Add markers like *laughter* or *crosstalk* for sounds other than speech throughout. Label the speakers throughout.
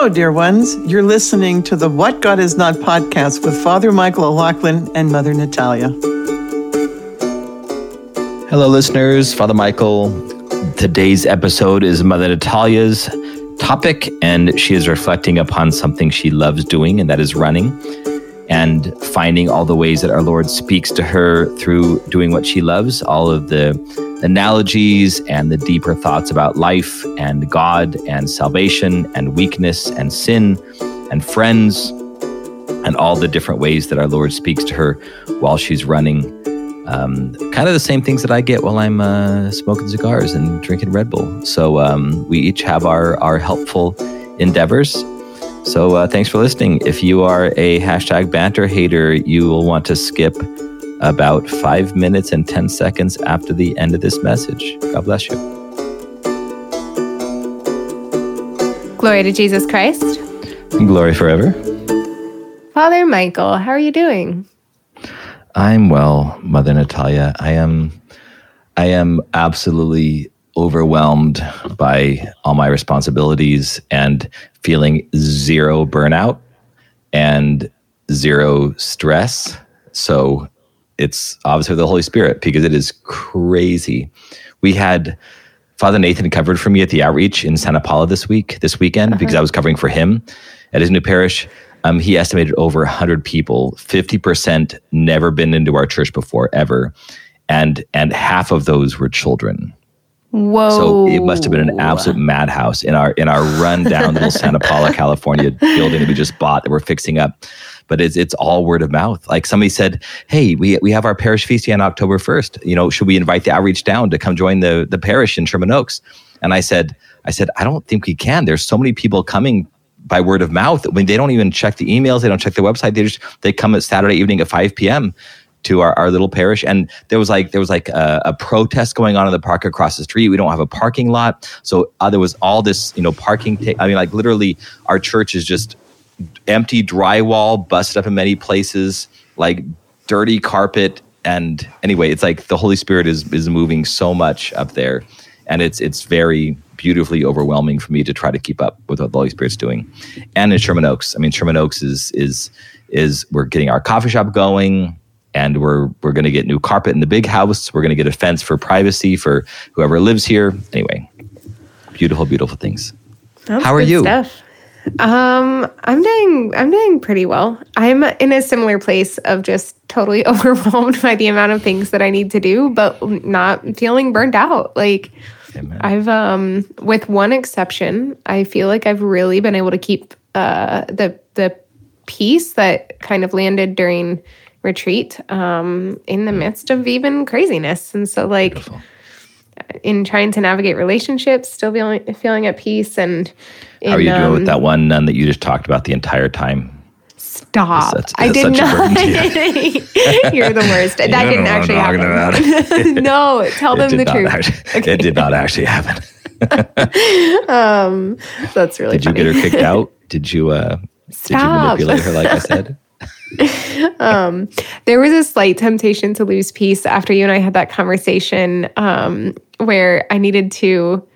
Speaker 1: Hello, dear ones. You're listening to the What God Is Not podcast with Father Michael O'Loughlin and Mother Natalia.
Speaker 2: Hello, listeners. Father Michael. Today's episode is Mother Natalia's topic, and she is reflecting upon something she loves doing, and that is running, and finding all the ways that our Lord speaks to her through doing what she loves, all of the analogies and the deeper thoughts about life and God and salvation and weakness and sin and friends and all the different ways that our Lord speaks to her while she's running. Um, kind of the same things that I get while I'm uh, smoking cigars and drinking Red Bull. So um, we each have our, our helpful endeavors. So uh, thanks for listening. If you are a hashtag banter hater, you will want to skip about five minutes and 10 seconds after the end of this message. God bless you.
Speaker 3: Glory to Jesus Christ.
Speaker 2: And glory forever.
Speaker 3: Father Michael, how are you doing?
Speaker 2: I'm well, Mother Natalia. I am I am absolutely overwhelmed by all my responsibilities and feeling zero burnout and zero stress. So it's obviously the Holy Spirit because it is crazy. We had Father Nathan covered for me at the outreach in Santa Paula this week, this weekend, uh-huh. because I was covering for him at his new parish. Um, he estimated over 100 people, 50% never been into our church before, ever. And, and half of those were children.
Speaker 3: Whoa!
Speaker 2: So it must have been an absolute madhouse in our in our rundown little Santa Paula, *laughs* California building that we just bought that we're fixing up but it's it's all word of mouth. Like somebody said, "Hey, we we have our parish feast on October first. You know, should we invite the outreach down to come join the the parish in Sherman Oaks?" And I said, "I said I don't think we can. There's so many people coming." By word of mouth, I mean they don't even check the emails, they don't check the website. They just they come at Saturday evening at 5 p.m to our, our little parish and there was like there was like a, a, protest going on in the park across the street we don't have a parking lot so uh, there was all this you know parking i mean like literally our church is just empty drywall, busted up in many places, like dirty carpet. And anyway, it's like the Holy Spirit is is moving so much up there, and it's it's very beautifully overwhelming for me to try to keep up with what the Holy Spirit's doing. And in Sherman Oaks, I mean, Sherman Oaks is is is we're getting our coffee shop going and we're we're going to get new carpet in the big house. We're going to get a fence for privacy for whoever lives here. Anyway, beautiful, beautiful things.
Speaker 3: That's How are you? Stuff. Um, I'm doing I'm doing pretty well. I'm in a similar place of just totally *laughs* overwhelmed by the amount of things that I need to do, but not feeling burned out. Like Amen. I've um with one exception, I feel like I've really been able to keep uh the the peace that kind of landed during retreat um in the midst of even craziness. And so like Beautiful. In trying to navigate relationships, still feeling feeling at peace and
Speaker 2: in, How are you doing um, with that one nun that you just talked about the entire time?
Speaker 3: Stop. That's, that's I did not. *laughs* You're the worst. *laughs* That didn't actually happen. *laughs* no, tell them the truth.
Speaker 2: Actually, okay. It did not actually happen.
Speaker 3: um, that's really
Speaker 2: Did
Speaker 3: funny.
Speaker 2: you get her kicked out? Did you uh
Speaker 3: Stop.
Speaker 2: did you manipulate her like I said? *laughs*
Speaker 3: um, there was a slight temptation to lose peace after you and I had that conversation um, where I needed to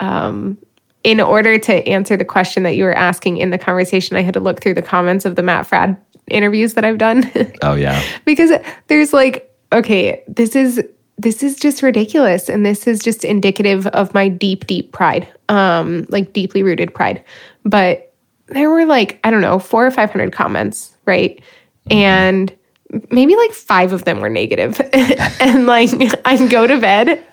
Speaker 3: um, in order to answer the question that you were asking in the conversation, I had to look through the comments of the Matt Fradd interviews that I've done. *laughs*
Speaker 2: Oh yeah.
Speaker 3: because there's like, okay, this is this is just ridiculous and this is just indicative of my deep deep pride. Um like deeply rooted pride. But there were like, I don't know, 4 or 500 comments, right? And maybe like 5 of them were negative. *laughs* and like I go to bed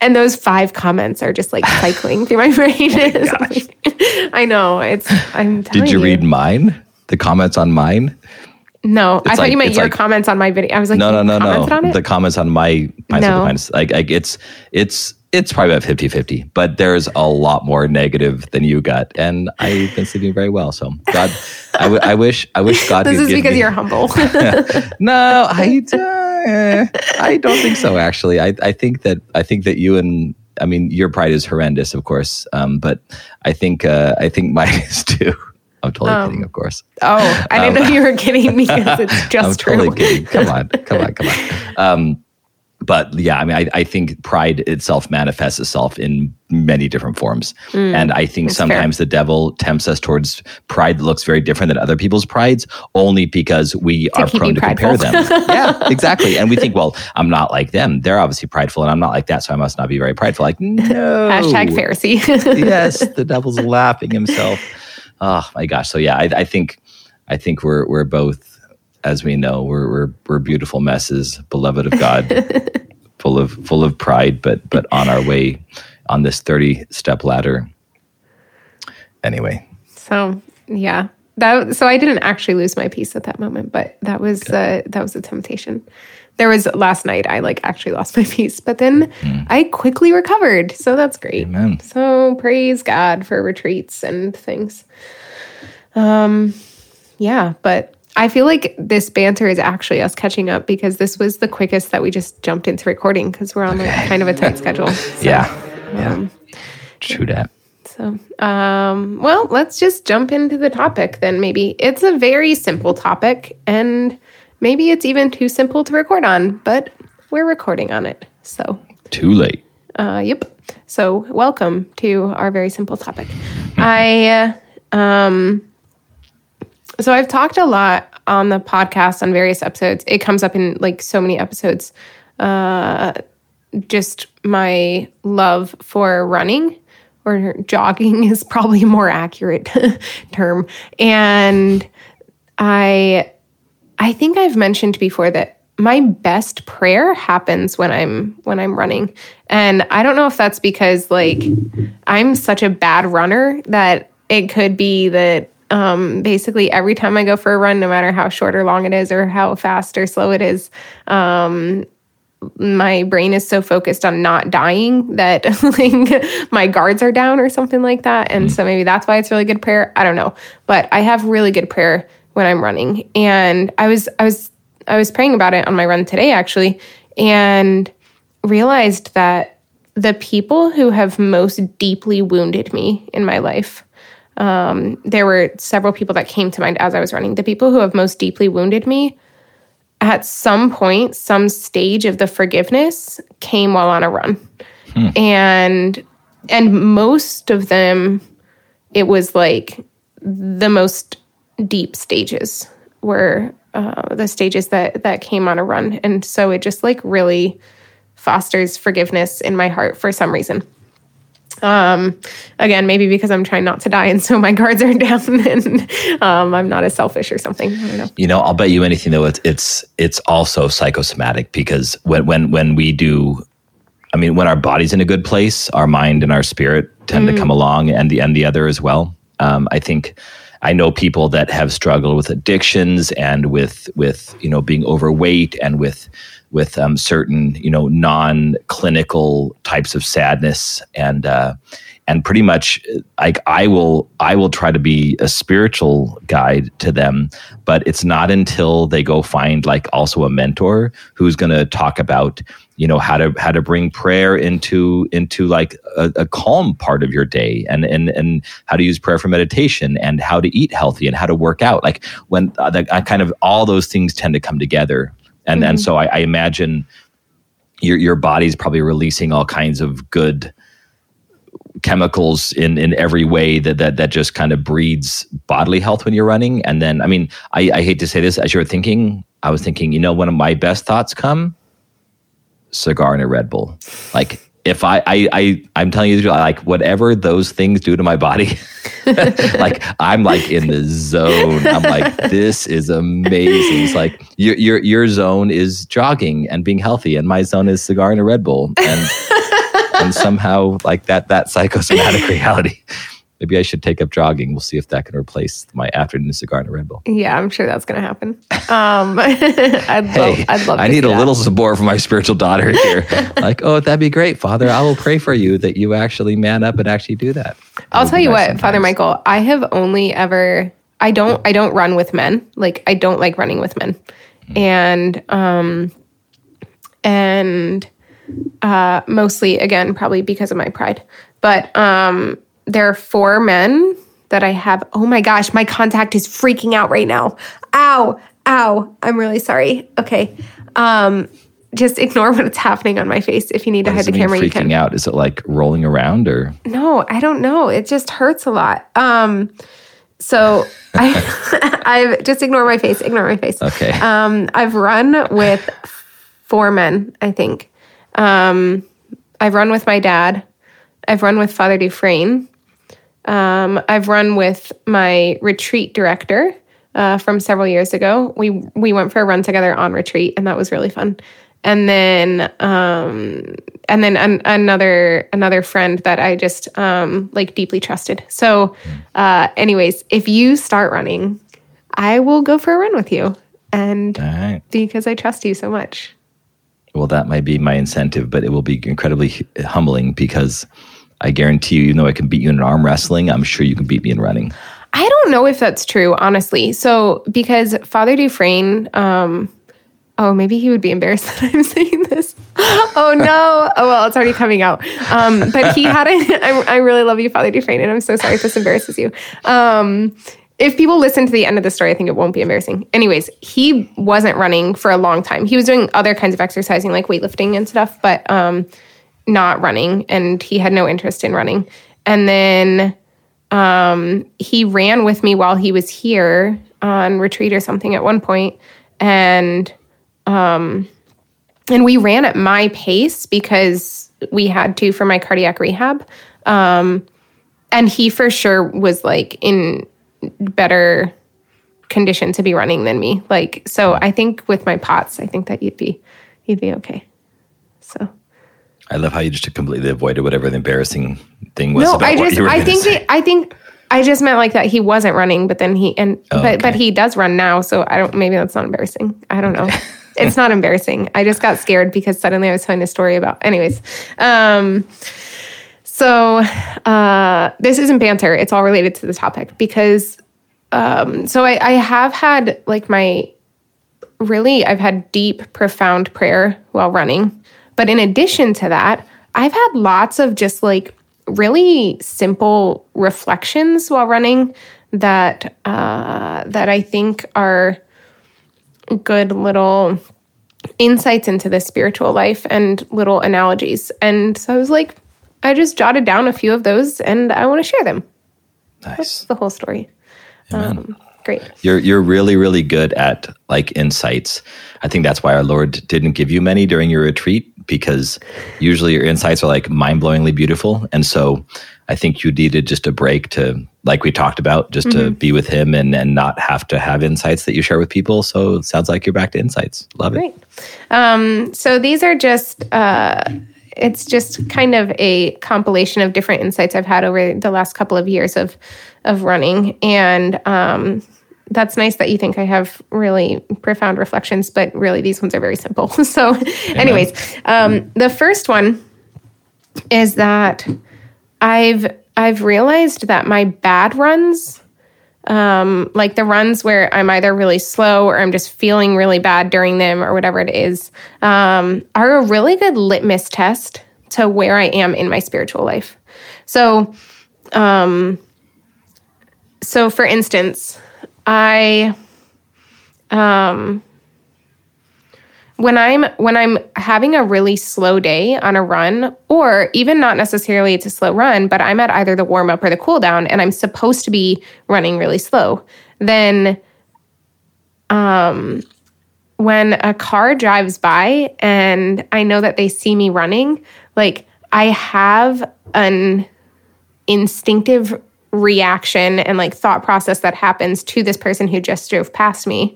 Speaker 3: and those five comments are just like cycling through my *laughs* brain. oh *laughs* I know. It's I'm
Speaker 2: Did you,
Speaker 3: you,
Speaker 2: read mine? The comments on mine?
Speaker 3: No, it's I thought like, you meant your like, comments on my video. I was like,
Speaker 2: no, no, no, no. The comments on my, my no. like, like it's it's it's probably about 50-50, but there's a lot more negative than you got, and I've been sleeping very well. So God, I, w- I wish I wish God.
Speaker 3: this is because
Speaker 2: me,
Speaker 3: you're humble. *laughs* *laughs*
Speaker 2: no, I. Uh, I don't think so. Actually, I, I think that I think that you and I mean your pride is horrendous, of course, um, but I think uh, I think *laughs* mine is too. I'm totally um, kidding, of course.
Speaker 3: Oh, I didn't um, know you were kidding because it's just
Speaker 2: I'm
Speaker 3: true.
Speaker 2: totally kidding. Come on, come on, come on. Um, but yeah, I mean, I, I think pride itself manifests itself in many different forms. Mm, and I think sometimes fair. the devil tempts us towards pride that looks very different than other people's prides only because we to are prone to compare them. *laughs* yeah, exactly. And we think, well, I'm not like them. They're obviously prideful and I'm not like that. So I must not be very prideful. Like, *laughs* no.
Speaker 3: Hashtag Pharisee. *laughs*
Speaker 2: yes, the devil's laughing himself. Oh my gosh. So yeah, I, I think, I think we're, we're both as we know, we're we're, we're beautiful messes, beloved of God, *laughs* full of full of pride, but but on our way on this thirty step ladder. Anyway.
Speaker 3: So yeah, that so I didn't actually lose my peace at that moment, but that was uh, that was a temptation. There was last night I like actually lost *laughs* my peace, but then mm. I quickly recovered. So that's great.
Speaker 2: Amen.
Speaker 3: So praise God for retreats and things. Um yeah, but I feel like this banter is actually us catching up because this was the quickest that we just jumped into recording because we're on like kind of a tight schedule.
Speaker 2: So, *laughs* yeah. Yeah. Um, True that.
Speaker 3: So, um, well, let's just jump into the topic then. Maybe it's a very simple topic, and maybe it's even too simple to record on, but we're recording on it. So,
Speaker 2: too late.
Speaker 3: Uh, yep. So, welcome to our very simple topic. I, uh, um, so I've talked a lot on the podcast on various episodes. It comes up in like so many episodes. Uh, just my love for running or jogging *laughs* is probably a more accurate *laughs* term. And I I think I've mentioned before that my best prayer happens when I'm when I'm running. And I don't know if that's because like I'm such a bad runner that it could be that um, basically every time I go for a run, no matter how short or long it is, or how fast or slow it is, um, my brain is so focused on not dying that *laughs* like my guards are down or something like that. And mm. so maybe that's why it's really good prayer. I don't know, but I have really good prayer when I'm running. And I was I was I was praying about it on my run today actually, and realized that the people who have most deeply wounded me in my life um, there were several people that came to mind as I was running. The people who have most deeply wounded me at some point, some stage of the forgiveness came while on a run. Hmm. And and most of them it was like the most deep stages were uh, the stages that that came on a run and so it just like really fosters forgiveness in my heart for some reason um, again, maybe because I'm trying not to die, and so my guards are *laughs* down, and um, I'm not as selfish or something. Know.
Speaker 2: You know, I'll bet you anything though. It's it's it's also psychosomatic because when when when we do, I mean, when our body's in a good place, our mind and our spirit tend mm. to come along, and the and the other as well. Um, I think I know people that have struggled with addictions and with with you know being overweight and with with um, certain you know non-clinical types of sadness and uh, and pretty much like I will I will try to be a spiritual guide to them, but it's not until they go find like also a mentor who's going to talk about you know how to how to bring prayer into into like a, a, calm part of your day and and and how to use prayer for meditation and how to eat healthy and how to work out. Like when uh, the, uh, kind of all those things tend to come together and mm-hmm. and so I, I imagine your your body's probably releasing all kinds of good chemicals in in every way that that that just kind of breeds bodily health when you're running. And then, I mean, I, I hate to say this, as you're thinking, I was thinking, you know, one of my best thoughts come cigar and a Red Bull. Like if I, I, I, I'm telling you, like whatever those things do to my body, *laughs* like I'm like in the zone. I'm like, this is amazing. It's like your, your, your zone is jogging and being healthy, and my zone is cigar and a Red Bull, and and somehow like that, that psychosomatic *laughs* reality maybe I should take up jogging. We'll see if that can replace my afternoon cigar and a Red Bull.
Speaker 3: Yeah, I'm sure that's going to happen. Um, *laughs* I'd,
Speaker 2: hey, love, I'd love. I need a that. little support from my spiritual daughter here. *laughs* like, oh, that'd be great, Father. I will pray for you that you actually man up and actually do that. that
Speaker 3: I'll tell you nice what, sometimes. Father Michael. I have only ever. I don't. I don't run with men. Like I don't like running with men, mm. and um, and uh, mostly again probably because of my pride, but um there are four men that I have. Oh my gosh, my contact is freaking out right now. Ow, ow. I'm really sorry. Okay. Um, just ignore *laughs* what's happening on my face. If you need to hide the camera, you can.
Speaker 2: freaking
Speaker 3: can.
Speaker 2: out. Is it like rolling around or?
Speaker 3: No, I don't know. It just hurts a lot. Um, so *laughs* I, *laughs* I've just ignore my face. Ignore my face.
Speaker 2: Okay.
Speaker 3: Um, I've run with four men. I think. Um, I've run with my dad. I've run with Father Dufresne. Um, I've run with my retreat director uh, from several years ago. We we went for a run together on retreat, and that was really fun. And then um, and then an, another another friend that I just um, like deeply trusted. So, uh, anyways, if you start running, I will go for a run with you, and
Speaker 2: right.
Speaker 3: because I trust you so much.
Speaker 2: Well, that might be my incentive, but it will be incredibly humbling because I guarantee you, even though I can beat you in arm wrestling, I'm sure you can beat me in running.
Speaker 3: I don't know if that's true, honestly. So because Father Dufresne, um, oh, maybe he would be embarrassed *laughs* that I'm saying this. *laughs* Oh no! Oh well, it's already coming out. Um, but he had a. *laughs* I, I really love you, Father Dufresne, and I'm so sorry if this embarrasses you. Um, if people listen to the end of the story, I think it won't be embarrassing. Anyways, he wasn't running for a long time. He was doing other kinds of exercising, like weightlifting and stuff, but um, not running. And he had no interest in running. And then um, he ran with me while he was here on retreat or something at one point, and um, and we ran at my pace because we had to for my cardiac rehab. Um, and he for sure was like in better condition to be running than me. Like so, I think with my POTS, I think that you'd be you'd be okay. So.
Speaker 2: I love how you just completely avoided whatever the embarrassing thing was
Speaker 3: No,
Speaker 2: about
Speaker 3: I just I think it, I think I just meant like that he wasn't running, but then he and but but
Speaker 2: okay.
Speaker 3: he does run now, so I don't maybe that's not embarrassing. I don't know. *laughs* it's not embarrassing. I just got scared because suddenly I was telling a story about anyways. Um so uh this isn't banter, it's all related to the topic because um so I, I have had like my really I've had deep, profound prayer while running. But in addition to that, I've had lots of just like really simple reflections while running that uh, that I think are good little insights into the spiritual life and little analogies. And so I was like, I just jotted down a few of those, and I want to share them.
Speaker 2: nice.
Speaker 3: That's the whole story. Um, great.
Speaker 2: You're you're really really good at like insights. I think that's why our Lord didn't give you many during your retreat because usually your insights are like mind-blowingly beautiful and so I think you needed just a break to like we talked about just to be with him and and not have to have insights that you share with people. So it sounds like you're back to insights. Love it.
Speaker 3: Um, so these are just, uh, it's just kind of a compilation of different insights I've had over the last couple of years of, of running. And um, that's nice that you think I have really profound reflections, but really these ones are very simple. *laughs* so, anyways, um, the first one is that I've I've realized that my bad runs um, like the runs where I'm either really slow or I'm just feeling really bad during them or whatever it is, um, are a really good litmus test to where I am in my spiritual life. So, um, so for instance, I, um, when I'm when I'm having a really slow day on a run, or even not necessarily it's a slow run, but I'm at either the warm up or the cool down, and I'm supposed to be running really slow, then um, when a car drives by and I know that they see me running, like I have an instinctive reaction and like thought process that happens to this person who just drove past me.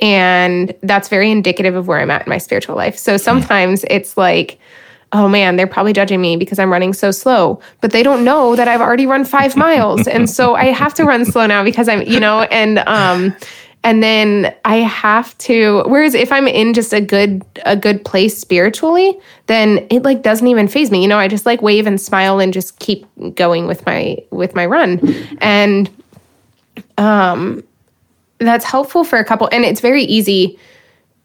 Speaker 3: And that's very indicative of where I'm at in my spiritual life. So sometimes it's like, oh man, they're probably judging me because I'm running so slow, but they don't know that I've already run five miles. And so I have to run slow now because I'm, you know, and, um, and then I have to, whereas if I'm in just a good, a good place spiritually, then it like doesn't even faze me. You know, I just like wave and smile and just keep going with my, with my run. And, um, that's helpful for a couple and it's very easy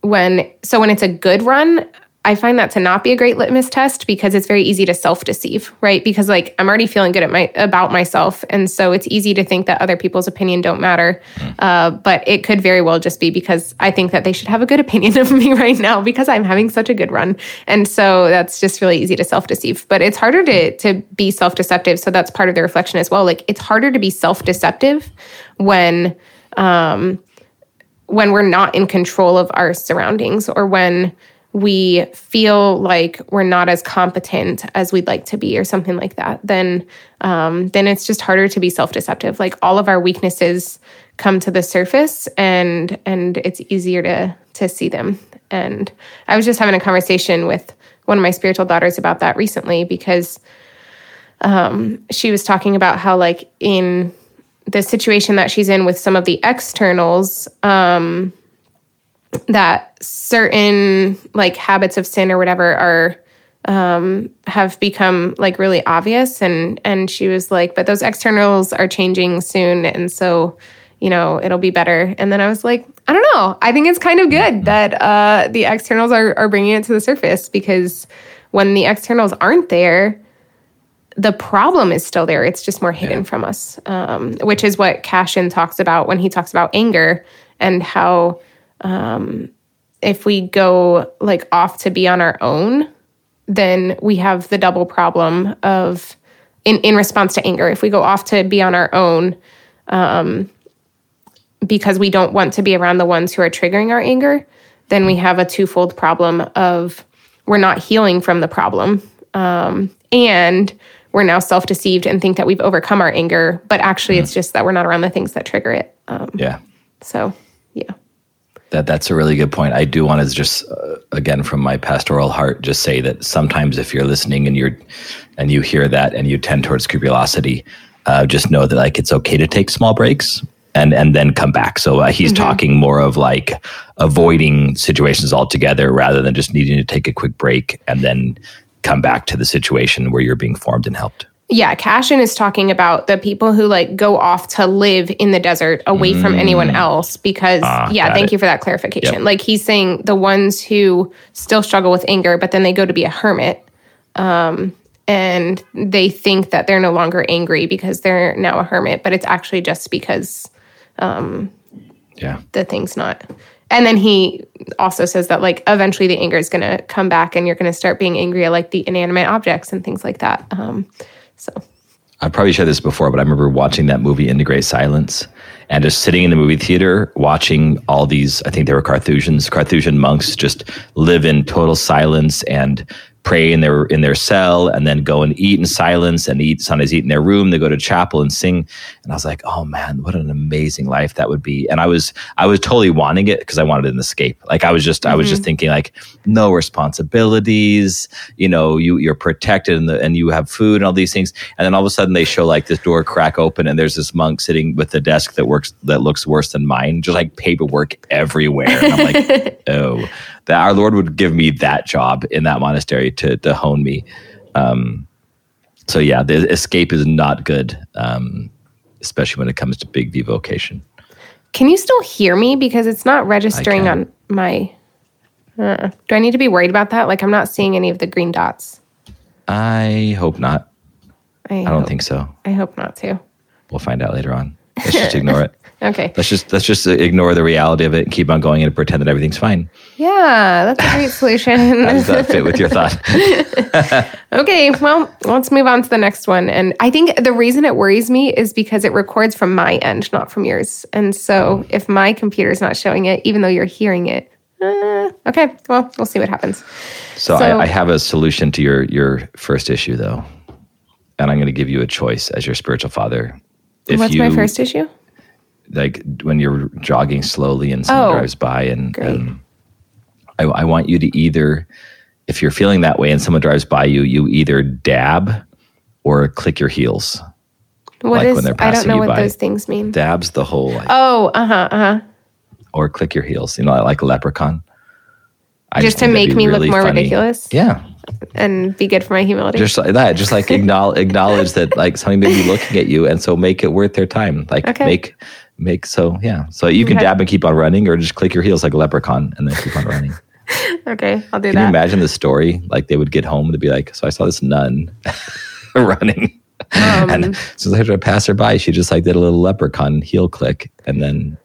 Speaker 3: when so when it's a good run I find that to not be a great litmus test because it's very easy to self-deceive, right? Because like I'm already feeling good at my about myself, and so it's easy to think that other people's opinion don't matter. Mm. Uh, but it could very well just be because I think that they should have a good opinion of me *laughs* right now because I'm having such a good run, and so that's just really easy to self-deceive. But it's harder to to be self-deceptive, so that's part of the reflection as well. Like it's harder to be self-deceptive when um, when we're not in control of our surroundings or when we feel like we're not as competent as we'd like to be or something like that then um, then it's just harder to be self-deceptive. Like all of our weaknesses come to the surface and and it's easier to to see them. And i was just having a conversation with one of my spiritual daughters about that recently because um, she was talking about how like in the situation that she's in with some of the externals um, that certain like habits of sin or whatever are um, have become like really obvious and and she was like but those externals are changing soon and so you know it'll be better and then i was like i don't know i think it's kind of good that uh, the externals are, are bringing it to the surface because when the externals aren't there the problem is still there. It's just more hidden yeah. from us, um, which is what Cassian talks about when he talks about anger and how um, if we go like off to be on our own, then we have the double problem of in in response to anger. If we go off to be on our own, um, because we don't want to be around the ones who are triggering our anger, then we have a twofold problem of we're not healing from the problem, um, and we're now self deceived and think that we've overcome our anger, but actually, mm. it's just that we're not around the things that trigger it.
Speaker 2: Um, yeah.
Speaker 3: So, yeah.
Speaker 2: That that's a really good point. I do want to just uh, again from my pastoral heart just say that sometimes if you're listening and you're and you hear that and you tend towards scrupulosity, uh, just know that like it's okay to take small breaks and and then come back. So uh, he's mm-hmm. talking more of like avoiding situations altogether rather than just needing to take a quick break and then come back to the situation where you're being formed and helped.
Speaker 3: Yeah, Cassian is talking about the people who like go off to live in the desert away mm. from anyone else because ah, yeah, thank it. you for that clarification. Yep. Like he's saying the ones who still struggle with anger but then they go to be a hermit um, and they think that they're no longer angry because they're now a hermit, but it's actually just because um,
Speaker 2: yeah.
Speaker 3: The thing's not and then he also says that like eventually the anger is going to come back and you're going to start being angry at like the inanimate objects and things like that um, so.
Speaker 2: I probably shared this before but i remember watching that movie in the great silence and just sitting in the movie theater watching all these i think they were carthusians carthusian monks just live in total silence and pray in their in their cell and then go and eat in silence and eat sometimes eat in their room. They go to chapel and sing. And i was like oh man what an amazing life that would be. And i was i was totally wanting it because i wanted an escape. Like i was just mm-hmm. i was just mm-hmm. thinking like no responsibilities you know you you're protected and, the, and you have food and all these things. And then all of a sudden they show like this door crack open and there's this monk sitting with a desk that works that looks worse than mine just like paperwork everywhere. And i'm like *laughs* oh that our Lord would give me that job in that monastery to to hone me. Um, so yeah, the escape is not good, um, especially when it comes to big V vocation.
Speaker 3: Can you still hear me because it's not registering on my? Uh, do I need to be worried about that? Like I'm not seeing any of the green dots.
Speaker 2: I hope not. I, I don't think so.
Speaker 3: I hope not too.
Speaker 2: We'll find out later on. Let's just *laughs* ignore it.
Speaker 3: Okay.
Speaker 2: Let's just let's just ignore the reality of it and keep on going and pretend that everything's fine.
Speaker 3: Yeah, that's a great solution. *laughs*
Speaker 2: How does that fit with your thought? *laughs*
Speaker 3: okay, well, let's move on to the next one. And I think the reason it worries me is because it records from my end, not from yours. And so if my computer's not showing it, even though you're hearing it, uh, okay, well, we'll see what happens.
Speaker 2: So, so I, I have a solution to your your first issue, though, and I'm going to give you a choice as your spiritual father.
Speaker 3: If What's you, my first issue?
Speaker 2: like when you're jogging slowly and someone oh, drives by and, and I, I, want you to either if you're feeling that way and someone drives by you you either dab or click your heels
Speaker 3: what like is, when they're passing I don't know what by. those things mean.
Speaker 2: Dabs the whole
Speaker 3: like, Oh, uh-huh, uh-huh.
Speaker 2: Or click your heels, you know, like a leprechaun.
Speaker 3: I just, just to make me really look more funny. ridiculous.
Speaker 2: Yeah
Speaker 3: and be good for my humility.
Speaker 2: Just like that, just like acknowledge, acknowledge that like somebody may be looking at you, and so make it worth their time. Like okay. make make so yeah. So you can okay. dab and keep on running, or just click your heels like a leprechaun and then keep on running. *laughs*
Speaker 3: Okay, I'll do
Speaker 2: Can
Speaker 3: that.
Speaker 2: Can you imagine the story? Like they would get home to be like, so I saw this nun *laughs* running.
Speaker 3: Um,
Speaker 2: and so as I passed her by, she just like did a little leprechaun heel click and then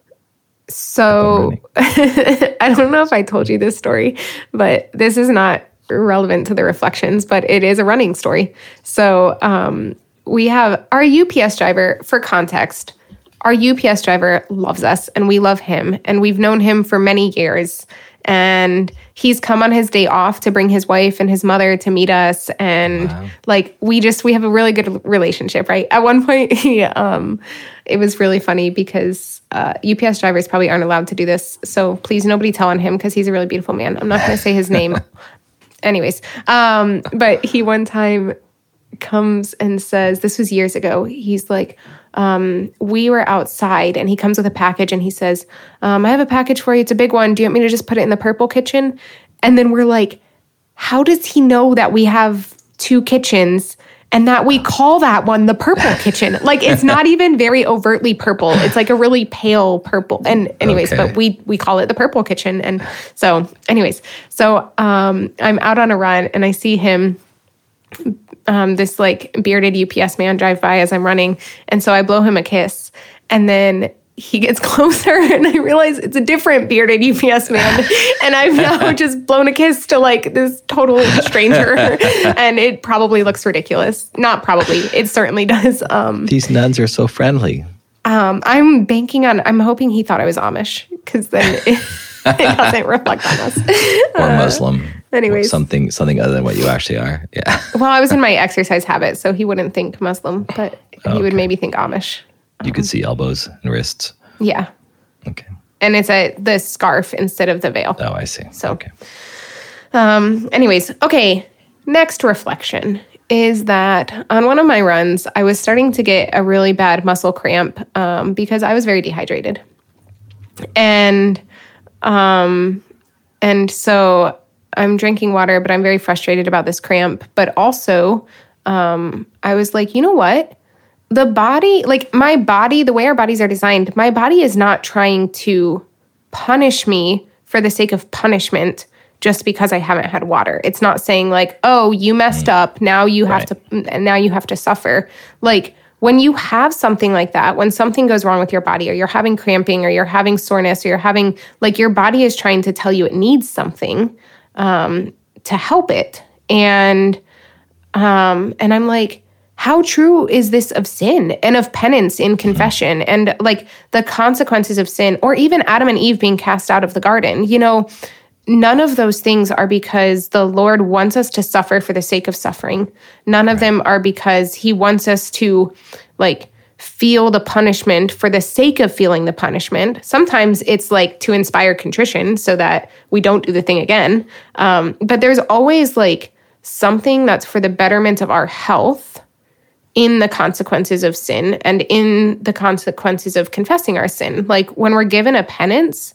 Speaker 3: So *laughs* I don't know if I told you this story, but this is not relevant to the reflections, but it is a running story. So um, we have our UPS driver, for context, our UPS driver loves us and we love him, and we've known him for many years. And he's come on his day off to bring his wife and his mother to meet us. And like, we just, we have a really good relationship, right? At one *laughs* point, he, um, it was really funny because uh, UPS drivers probably aren't allowed to do this. So please, nobody tell on him because he's a really beautiful man. I'm not going to say his *laughs* name. Anyways, um, but he one time comes and says, this was years ago. He's like, um, we were outside and he comes with a package and he says, um, I have a package for you. It's a big one. Do you want me to just put it in the purple kitchen? And then we're like, how does he know that we have two kitchens and that we call that one the purple *laughs* kitchen? Like it's not even very overtly purple. It's like a really pale purple. And anyways,
Speaker 2: Okay.
Speaker 3: but we we call it the purple kitchen. And so anyways, so um I'm out on a run and I see him um, this like bearded UPS man drive by as I'm running. And so I blow him a kiss. And then he gets *laughs* closer and I realize it's a different bearded UPS man. *laughs* and I've now *laughs* just blown a kiss to like this total stranger. and it probably looks ridiculous. Not probably, it certainly does. Um,
Speaker 2: these nuns are so friendly.
Speaker 3: um, I'm banking on, I'm hoping he thought I was Amish because then it, it doesn't reflect on us.
Speaker 2: Or Muslim.
Speaker 3: anyways.
Speaker 2: Something something other than what you actually are. Yeah.
Speaker 3: Well, I was in my exercise habit, so he wouldn't think Muslim, but he would maybe think Amish.
Speaker 2: You could see elbows and wrists.
Speaker 3: Yeah.
Speaker 2: Okay.
Speaker 3: And it's a the scarf instead of the veil.
Speaker 2: Oh, I see.
Speaker 3: So-
Speaker 2: okay.
Speaker 3: Um, anyways, okay. Next reflection is that on one of my runs, I was starting to get a really bad muscle cramp um, because I was very dehydrated. And um, and so I'm drinking water, but I'm very frustrated about this cramp. But also, um, I was like, you know what? The body, like my body, the way our bodies are designed, my body is not trying to punish me for the sake of punishment just because I haven't had water. It's not saying like, "Oh, you messed up, now you have to and now you have to suffer." Like when you have something like that, when something goes wrong with your body or you're having cramping or you're having soreness or you're having like your body is trying to tell you it needs something um to help it. And um and I'm like how true is this of sin and of penance in confession and like the consequences of sin or even Adam and Eve being cast out of the garden? You know, none of those things are because the Lord wants us to suffer for the sake of suffering. None of them are because he wants us to like feel the punishment for the sake of feeling the punishment. Sometimes it's like to inspire contrition so that we don't do the thing again. Um, but there's always like something that's for the betterment of our health in the consequences of sin and in the consequences of confessing our sin. Like when we're given a penance,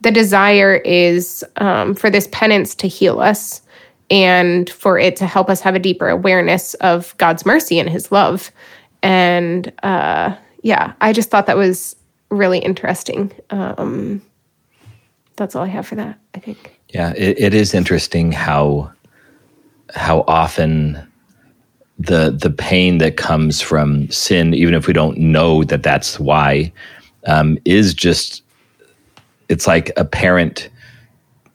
Speaker 3: the desire is um, for this penance to heal us and for it to help us have a deeper awareness of God's mercy and his love. And uh, yeah, I just thought that was really interesting. Um, that's all I have for that, I think.
Speaker 2: Yeah, it, it is interesting how how often the the pain that comes from sin, even if we don't know that that's why, um, is just it's like a parent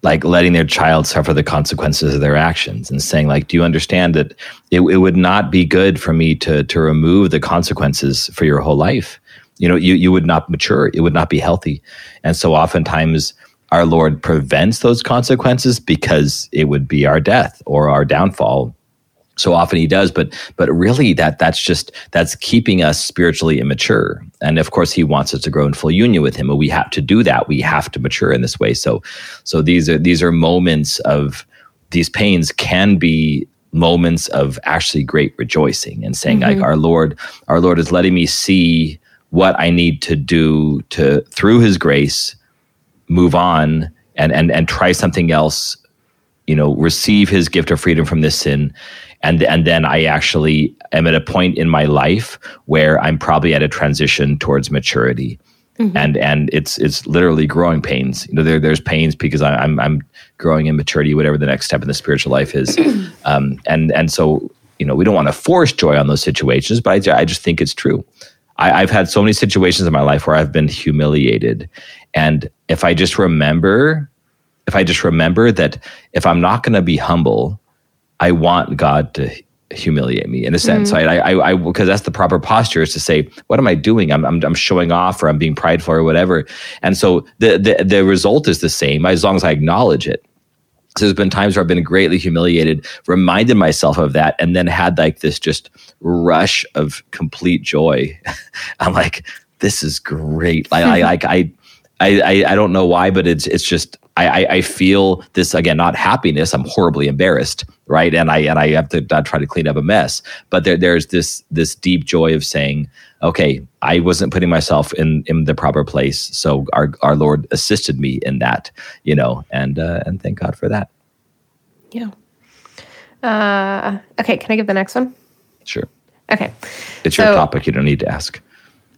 Speaker 2: like letting their child suffer the consequences of their actions and saying like do you understand that it, it would not be good for me to to remove the consequences for your whole life? You know you, you would not mature. It would not be healthy. And so oftentimes our lord prevents those consequences because it would be our death or our downfall so often he does but but really that that's just that's keeping us spiritually immature. And of course he wants us to grow in full union with him but we have to do that. We have to mature in this way. So so these are these are moments of these pains can be moments of actually great rejoicing and saying like mm-hmm. our lord our lord is letting me see what i need to do to through his grace move on and and and try something else you know receive his gift of freedom from this sin and and then I actually am at a point in my life where I'm probably at a transition towards maturity Mm-hmm. And and it's it's literally growing pains. You know, there there's pains because I, I'm I'm growing in maturity, whatever the next step in the spiritual life is. *clears throat* um, and and so you know we don't want to force joy on those situations, but I, I just think it's true. I, I've had so many situations in my life where I've been humiliated, and if I just remember, if I just remember that if I'm not going to be humble, I want God to humiliate me in a sense, mm. right? I, I, because that's the proper posture is to say, what am I doing? I'm, I'm, I'm showing off or I'm being prideful or whatever. And so the, the, the result is the same as long as I acknowledge it. So there's been times where I've been greatly humiliated, reminded myself of that, and then had like this just rush of complete joy. *laughs* I'm like, this is great. I, *laughs* I, I, I, I, I don't know why, but it's, it's just, I, I, feel this again, not happiness. I'm horribly embarrassed, right? And I and I have to try to clean up a mess. But there, there's this this deep joy of saying, okay, I wasn't putting myself in in the proper place, so our our Lord assisted me in that, you know, and uh, and thank God for that.
Speaker 3: Yeah. Uh, okay, can I give the next one?
Speaker 2: Sure.
Speaker 3: Okay.
Speaker 2: It's so, your topic. You don't need to ask.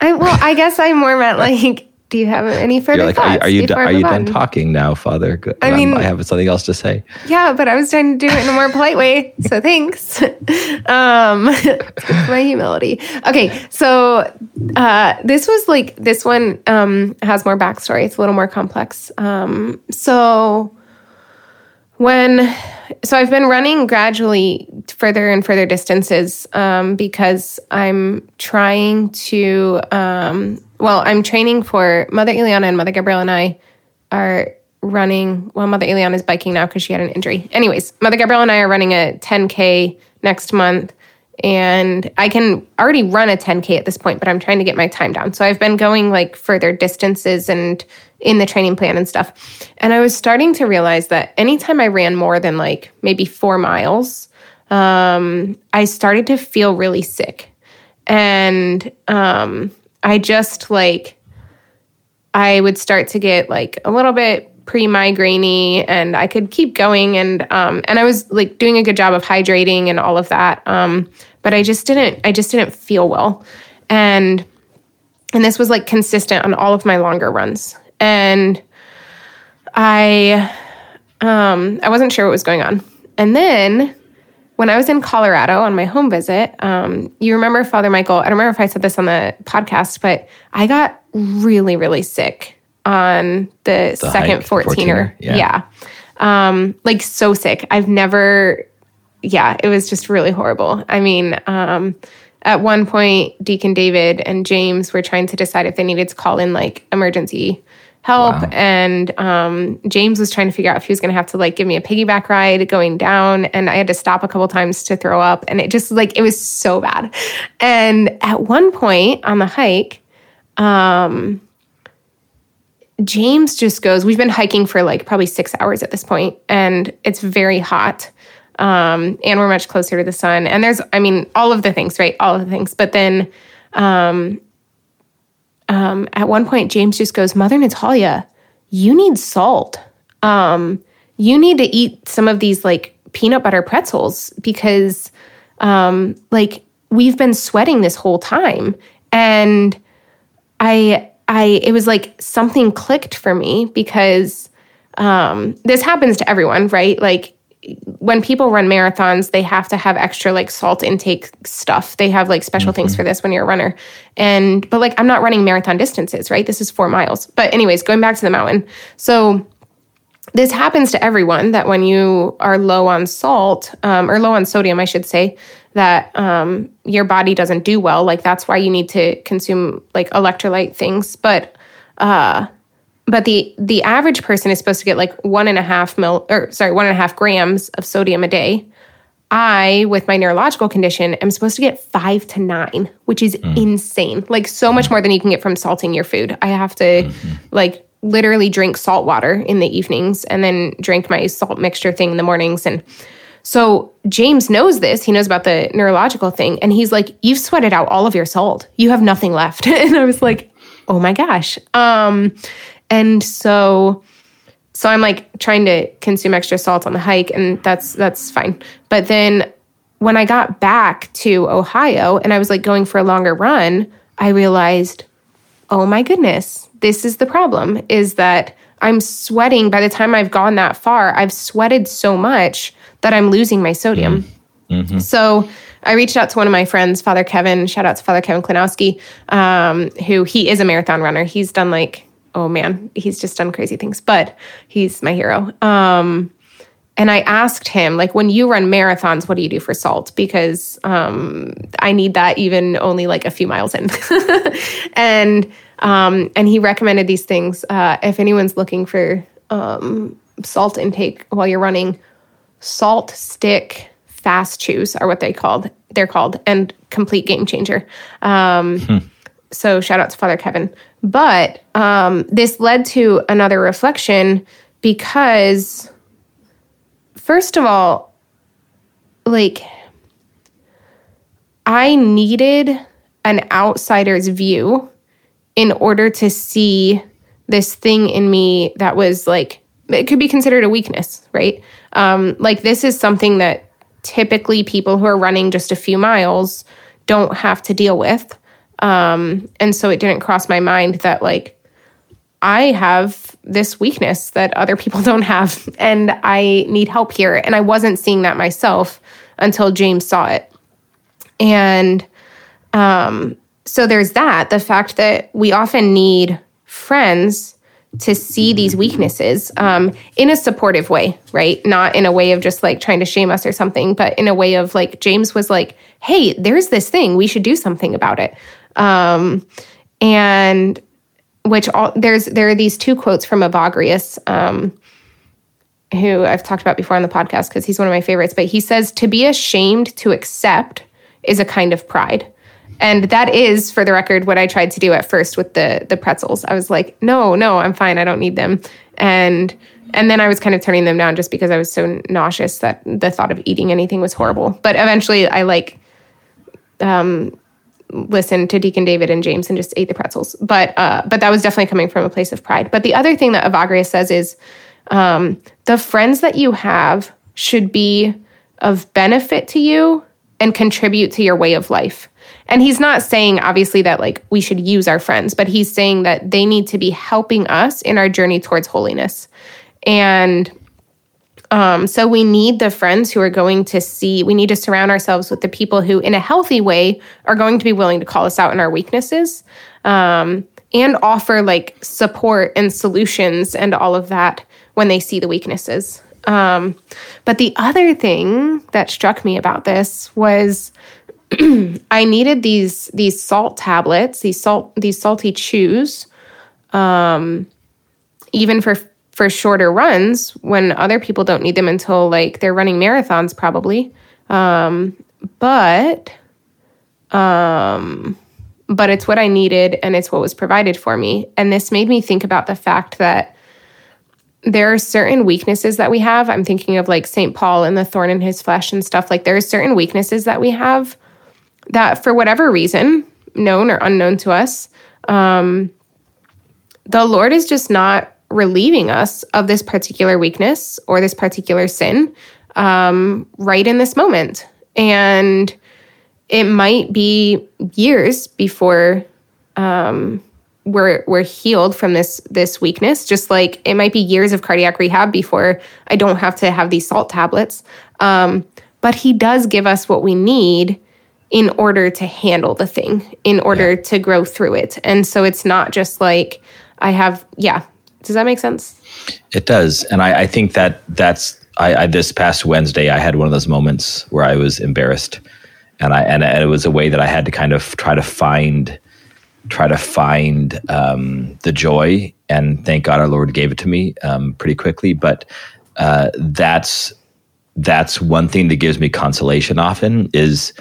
Speaker 3: I well, I guess I more meant *laughs* like do you have any further like, thoughts?
Speaker 2: Are, are you, are you done talking now, Father? I mean, I have something else to say.
Speaker 3: Yeah, but I was trying to do it in a more polite way. *laughs* So thanks. *laughs* um, *laughs* my humility. Okay, so uh, this was like this one um, has more backstory. It's a little more complex. Um, so when so I've been running gradually further and further distances um, because I'm trying to um, well, I'm training for Mother Ileana and Mother Gabrielle and I are running. Well, Mother Ileana is biking now because she had an injury. Anyways, Mother Gabrielle and I are running a 10K next month. And I can already run a 10K at this point, but I'm trying to get my time down. So I've been going like further distances and in the training plan and stuff. And I was starting to realize that anytime I ran more than like maybe four miles, um, I started to feel really sick. And um, I just like, I would start to get like a little bit pre migrainey and I could keep going. And, um, and I was like doing a good job of hydrating and all of that. Um, but I just didn't, I just didn't feel well. And, and this was like consistent on all of my longer runs. And I, um, I wasn't sure what was going on. And then when I was in Colorado on my home visit, um, you remember Father Michael? I don't remember if I said this on the podcast, but I got really, really sick on the, the second 14er. Yeah. yeah. Um, like so sick. I've never, yeah, it was just really horrible. I mean, um, at one point, Deacon David and James were trying to decide if they needed to call in like emergency help. Wow. And um, James was trying to figure out if he was going to have to like give me a piggyback ride going down. And I had to stop a couple times to throw up. And it just like, it was so bad. And at one point on the hike, um, James just goes, We've been hiking for like probably six hours at this point, and it's very hot. Um, and we're much closer to the sun. And there's, I mean, all of the things, right? All of the things. But then um, um, at one point, James just goes, Mother Natalia, you need salt. Um, you need to eat some of these like peanut butter pretzels because, um, like, we've been sweating this whole time. And I, I, it was like something clicked for me because um, this happens to everyone, right? Like, when people run marathons, they have to have extra like salt intake stuff. They have like special mm-hmm. things for this when you're a runner. And but like I'm not running marathon distances, right? This is 4 miles. But anyways, going back to the mountain. So this happens to everyone that when you are low on salt um, or low on sodium, I should say, that um, your body doesn't do well. Like that's why you need to consume like electrolyte things. But uh, but the the average person is supposed to get like one and a half mil or sorry one and a half grams of sodium a day i with my neurological condition am supposed to get five to nine which is mm. insane like so much more than you can get from salting your food i have to mm-hmm. like literally drink salt water in the evenings and then drink my salt mixture thing in the mornings and so James knows this. He knows about the neurological thing. And he's like, You've sweated out all of your salt. You have nothing left. *laughs* and I was like, Oh my gosh. Um, and so so I'm like trying to consume extra salt on the hike and that's that's fine. But then when I got back to Ohio and I was like going for a longer run, I realized, oh my goodness, this is the problem is that I'm sweating. By the time I've gone that far, I've sweated so much that I'm losing my sodium. Mm-hmm. So I reached out to one of my friends, Father Kevin. Shout out to Father Kevin Klinowski, um, who he is a marathon runner. He's done like, oh man, he's just done crazy things, but he's my hero. Um, and I asked him, like, when you run marathons, what do you do for salt? Because um, I need that even only like a few miles in. *laughs* and um, and he recommended these things. Uh, if anyone's looking for um, salt intake while you're running, salt stick fast chews are what they called. They're called and complete game changer. Um, hmm. So shout out to Father Kevin. But um, this led to another reflection because, first of all, like I needed an outsider's view in order to see this thing in me that was like it could be considered a weakness, right? Um, like this is something that typically people who are running just a few miles don't have to deal with. Um, and so it didn't cross my mind that like I have this weakness that other people *laughs* don't have, and I need help here. And I wasn't seeing that myself until James saw it. And um, so there's that the fact that we often need friends to see these weaknesses um, in a supportive way, right? Not in a way of just like trying to shame us or something, but in a way of like James was like, "Hey, there's this thing. We should do something about it." Um, and which all there's there are these two quotes from Evagrius, um, who I've talked about before on the podcast because he's one of my favorites. But he says, "To be ashamed to accept is a kind of pride." And that is, for the record, what I tried to do at first with the the pretzels. I was like, no, no, I'm fine. I don't need them. And and then I was kind of turning them down just because I was so nauseous that the thought of eating anything was horrible. But eventually, I like um, listened to Deacon David and James and just ate the pretzels. But uh, but that was definitely coming from a place of pride. But the other thing that Evagrius says is um, the friends that you have should be of benefit to you and contribute to your way of life. And he's not saying, obviously, that like we should use our friends, but he's saying that they need to be helping us in our journey towards holiness. And um, so we need the friends who are going to see, we need to surround ourselves with the people who, in a healthy way, are going to be willing to call us out in our weaknesses um, and offer like support and solutions and all of that when they see the weaknesses. Um, but the other thing that struck me about this was *clears throat* I needed these these salt tablets, these salt these salty chews, um, even for for shorter runs when other people don't need them until like they're running marathons probably. Um, but um, but it's what I needed and it's what was provided for me. And this made me think about the fact that there are certain weaknesses that we have. I'm thinking of like St. Paul and the thorn in his flesh and stuff. Like there are certain weaknesses that we have that for whatever reason, known or unknown to us, um, the Lord is just not relieving us of this particular weakness or this particular sin um, right in this moment. And it might be years before um, we're we're healed from this this weakness. Just like it might be years of cardiac rehab before I don't have to have these salt tablets. Um, but He does give us what we need in order to handle the thing, in order yeah. to grow through it. And so it's not just like I have, yeah. Does that make sense?
Speaker 2: It does. And I, I think that that's, I, I, this past Wednesday, I had one of those moments where I was embarrassed. And I, and, and it was a way that I had to kind of try to find, try to find um, the joy. And thank God our Lord gave it to me um, pretty quickly. But uh, that's, that's one thing that gives me consolation often is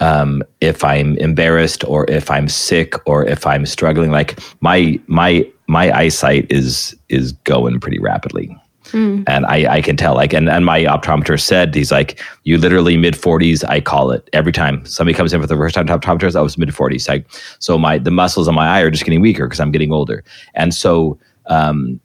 Speaker 2: um, if I'm embarrassed or if I'm sick or if I'm struggling. Like my my my eyesight is is going pretty rapidly. Mm. And I, I can tell, like, and, and my optometrist said, he's like, you literally mid 40s, I call it every time somebody comes in for the first time to optometrist, I was mid 40s. Like, so my, the muscles on my eye are just getting weaker because I'm getting older. And so, um,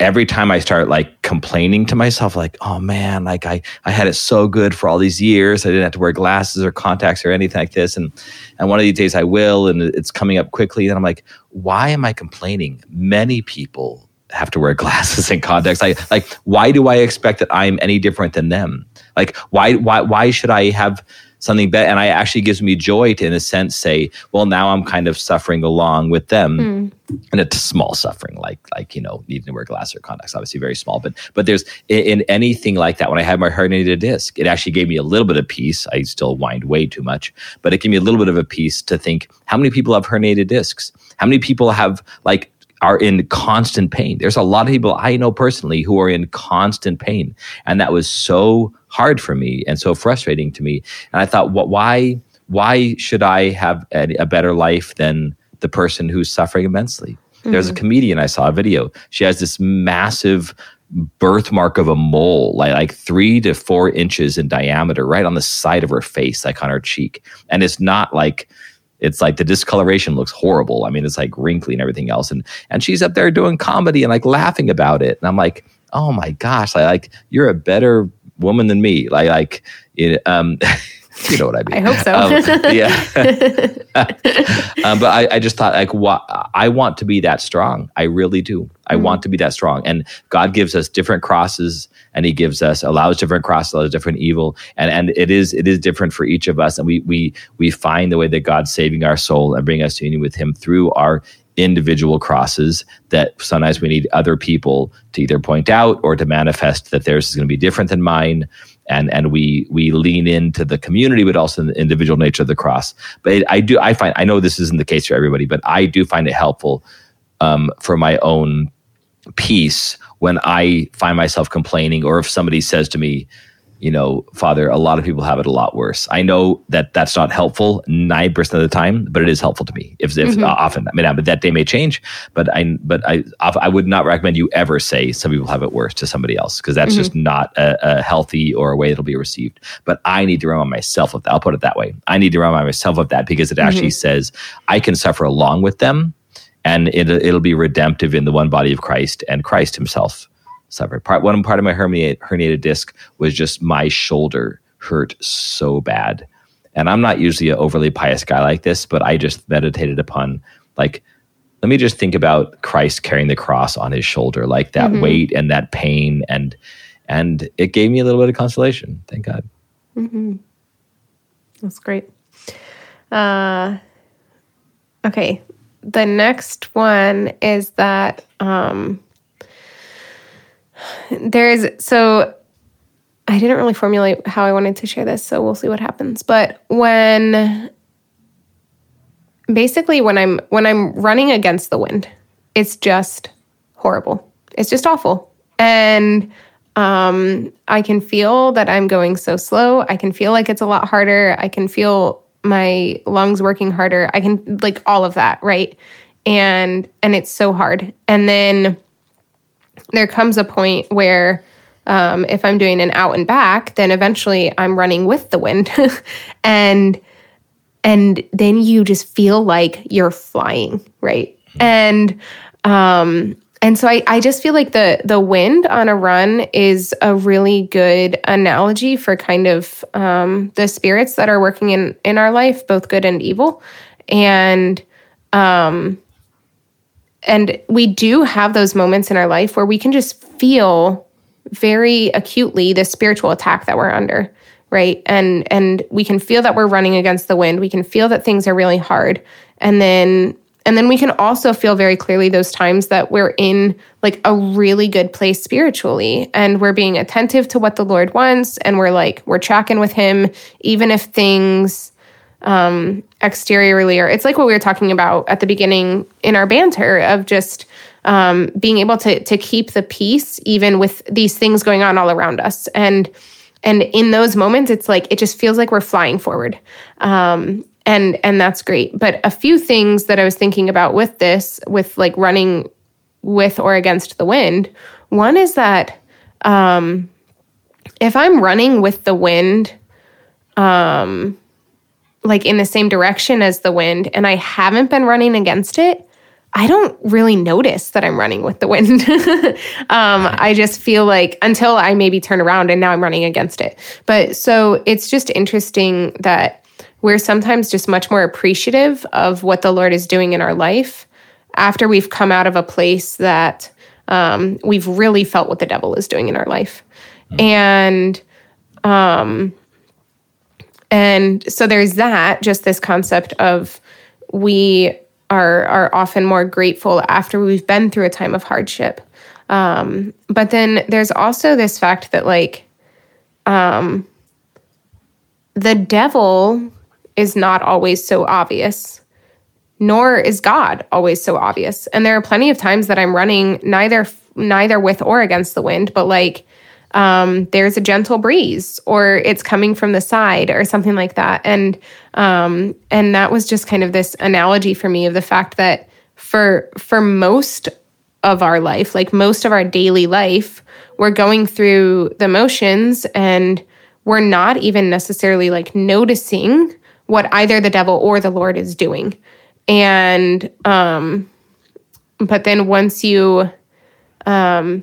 Speaker 2: every time I start like complaining to myself, like, oh man, like I, I had it so good for all these years. I didn't have to wear glasses or contacts or anything like this. And, and one of these days I will, and it's coming up quickly. And I'm like, why am I complaining? Many people have to wear *laughs* glasses and contacts. Like, like, why do I expect that I'm any different than them? Like, why, why, why should I have something better. And I actually gives me joy to, in a sense, say, well, now I'm kind of suffering along with them. Mm. And it's small suffering, like like you know, needing to wear glasses or contacts, obviously very small. But but there's in, in anything like that. When I had my herniated disc, it actually gave me a little bit of peace. I still wind way too much, but it gave me a little bit of a peace to think: how many people have herniated discs? How many people have like are in constant pain. There's a lot of people I know personally who are in constant pain. And that was so hard for me and so frustrating to me. And I thought, what, why, why should I have a, a better life than the person who's suffering immensely? Mm-hmm. There's a mm-hmm. comedian I saw a video. She has this massive birthmark of a mole, like, like three to four inches in diameter, right on the side of her face, like on her cheek. And it's not like it's like the discoloration looks horrible. I mean, it's like wrinkly and everything else. And and she's up there doing comedy and like laughing about it. And I'm like, oh my gosh, like you're a better woman than me. Like like it, um *laughs* you know what I mean.
Speaker 3: I hope so.
Speaker 2: um, yeah. *laughs* um, but I, I just thought like what I want to be that strong. I really do. I mm-hmm. want to be that strong. And God gives us different crosses and he gives us allows different crosses, allows different evil. And and it is it is different for each of us. And we we we find the way that God's saving our soul and bringing us to union with him through our individual crosses that sometimes we need other people to either point out or to manifest that theirs is going to be different than mine and and we we lean into the community, but also the individual nature of the cross. But it, I do I find I know this isn't the case for everybody, but I do find it helpful um, for my own peace when I find myself complaining, or if somebody says to me, you know, Father, a lot of people have it a lot worse. I know that that's not helpful 9% of the time, but it is helpful to me. If, if mm-hmm. uh, often, I mean, but that day may change, but I, but I, I would not recommend you ever say some people have it worse to somebody else because that's mm-hmm. just not a, a, healthy or a way that'll be received. But I need to remind myself of that. I'll put it that way. I need to remind myself of that because it actually mm-hmm. says I can suffer along with them and it, it'll be redemptive in the one body of Christ and Christ himself suffered. Part one part of my herniated, herniated disc was just my shoulder hurt so bad. And I'm not usually an overly pious guy like this, but I just meditated upon like let me just think about Christ carrying the cross on his shoulder, like that mm-hmm. weight and that pain, and and it gave me a little bit of consolation. Thank God.
Speaker 3: Mm-hmm. That's great. Uh, okay, the next one is that um, there's so I didn't really formulate how I wanted to share this, so we'll see what happens. But when basically when I'm when I'm running against the wind, it's just horrible. It's just awful. And um, I can feel that I'm going so slow. I can feel like it's a lot harder. I can feel my lungs working harder. I can like all of that, right? And and it's so hard. And then there comes a point where um, if I'm doing an out and back, then eventually I'm running with the wind, *laughs* and and then you just feel like you're flying, right? And um, and so I, I just feel like the the wind on a run is a really good analogy for kind of um, the spirits that are working in in our life, both good and evil, and um, and we do have those moments in our life where we can just feel very acutely the spiritual attack that we're under right? And and we can feel that we're running against the wind. We can feel that things are really hard. And then and then we can also feel very clearly those times that we're in like a really good place spiritually. And we're being attentive to what the lord wants. And we're like we're tracking with him even if things um, exteriorly, or it's like what we were talking about at the beginning in our banter of just um, being able to to keep the peace even with these things going on all around us. And and in those moments, it's like it just feels like we're flying forward. Um, and and that's great. But a few things that I was thinking about with this, with like running with or against the wind, one is that um, if I'm running with the wind, um, like in the same direction as the wind and I haven't been running against it, I don't really notice that I'm running with the wind. *laughs* um, I just feel like until I maybe turn around and now I'm running against it. But so it's just interesting that we're sometimes just much more appreciative of what the Lord is doing in our life after we've come out of a place that um, we've really felt what the devil is doing in our life. Mm. And um, and so there's that, just this concept of we are are often more grateful after we've been through a time of hardship. Um, but then there's also this fact that like um, the devil is not always so obvious, nor is God always so obvious. And there are plenty of times that I'm running neither neither with or against the wind, but like um, there's a gentle breeze or it's coming from the side or something like that. And um, and that was just kind of this analogy for me of the fact that for for most of our life, like most of our daily life, we're going through the motions and we're not even necessarily like noticing what either the devil or the Lord is doing. And um but then once you um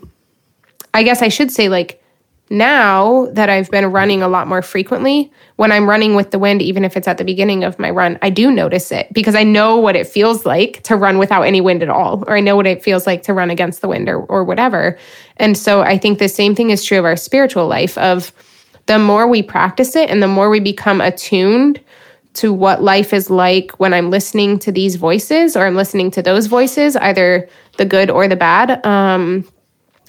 Speaker 3: I guess I should say, like, now that I've been running a lot more frequently, when I'm running with the wind, even if it's at the beginning of my run, I do notice it because I know what it feels like to run without any wind at all, or I know what it feels like to run against the wind or, or whatever. And so I think the same thing is true of our spiritual life of the more we practice it and the more we become attuned to what life is like when I'm listening to these voices or I'm listening to those voices, either the good or the bad. Um,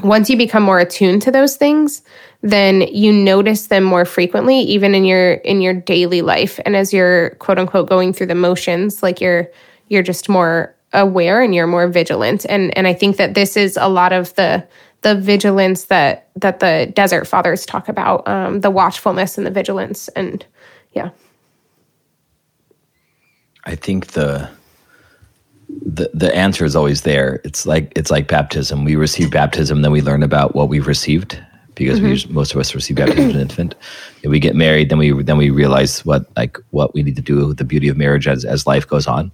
Speaker 3: once you become more attuned to those things then you notice them more frequently even in your in your daily life. And as you're quote unquote going through the motions like you're you're just more aware and you're more vigilant. And and i think that this is a lot of the the vigilance that that the desert fathers talk about um, the watchfulness and the vigilance and yeah.
Speaker 2: I think the the the answer is always there. It's like it's like baptism. We receive baptism, then we learn about what we've received because mm-hmm. we most of us receive baptism as an infant. If we get married, then we then we realize what like what we need to do with the beauty of marriage as as life goes on.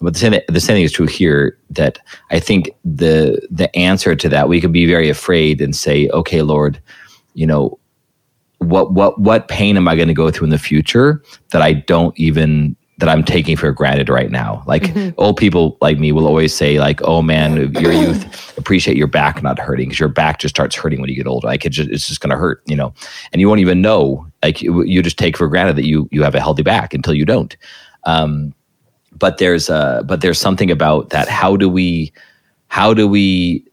Speaker 2: But the same the same thing is true here. That I think the the answer to that we could be very afraid and say, okay, Lord, you know, what what what pain am I going to go through in the future that I don't even that I'm taking for granted right now. Like mm-hmm. old people like me will always say, like, "Oh man, your *clears throat* youth appreciate your back not hurting because your back just starts hurting when you get older. Like it just, it's just going to hurt, you know, and you won't even know. Like you, just take for granted that you you have a healthy back until you don't. Um, but there's uh, but there's something about that. How do we how do we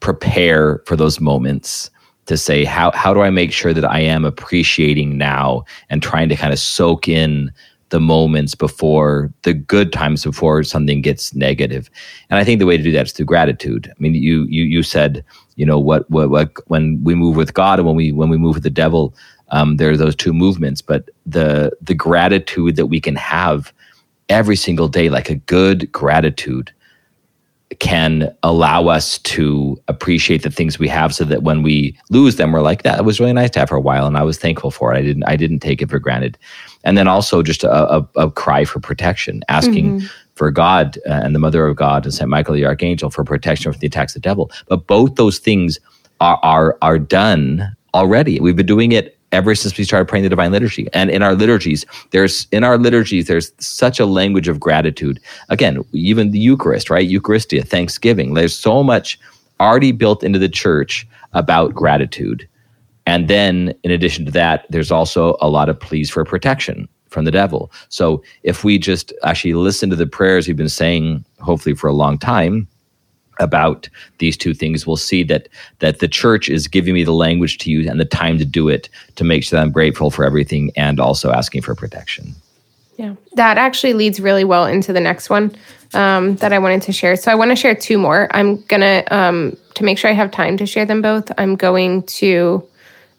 Speaker 2: prepare for those moments? to say how how do I make sure that I am appreciating now and trying to kind of soak in the moments before the good times before something gets negative. And i think the way to do that is through gratitude. I mean you you you said you know what what, what when we move with god and when we when we move with the devil um, there are those two movements. But the the gratitude that we can have every single day like a good gratitude can allow us to appreciate the things we have so that when we lose them we're like that it was really nice to have for a while and i was thankful for it. I didn't i didn't take it for granted. And then also just a, a, a cry for protection asking mm-hmm. for god uh, and the mother of god and st michael the archangel for protection from the attacks of the devil. But both those things are are are done already. We've been doing it ever since we started praying the divine liturgy. And in our liturgies, there's in our liturgies, there's such a language of gratitude. Again, even the Eucharist, right? Eucharistia, Thanksgiving. There's so much already built into the church about gratitude. And then in addition to that, there's also a lot of pleas for protection from the devil. So if we just actually listen to the prayers we've been saying, hopefully for a long time, about these two things. We'll see that that the church is giving me the language to use and the time to do it to make sure that i'm grateful for everything and also asking for protection.
Speaker 3: Yeah. That actually leads really well into the next one um, that i wanted to share. So i want to share two more. I'm gonna um, to make sure i have time to share them both i'm going to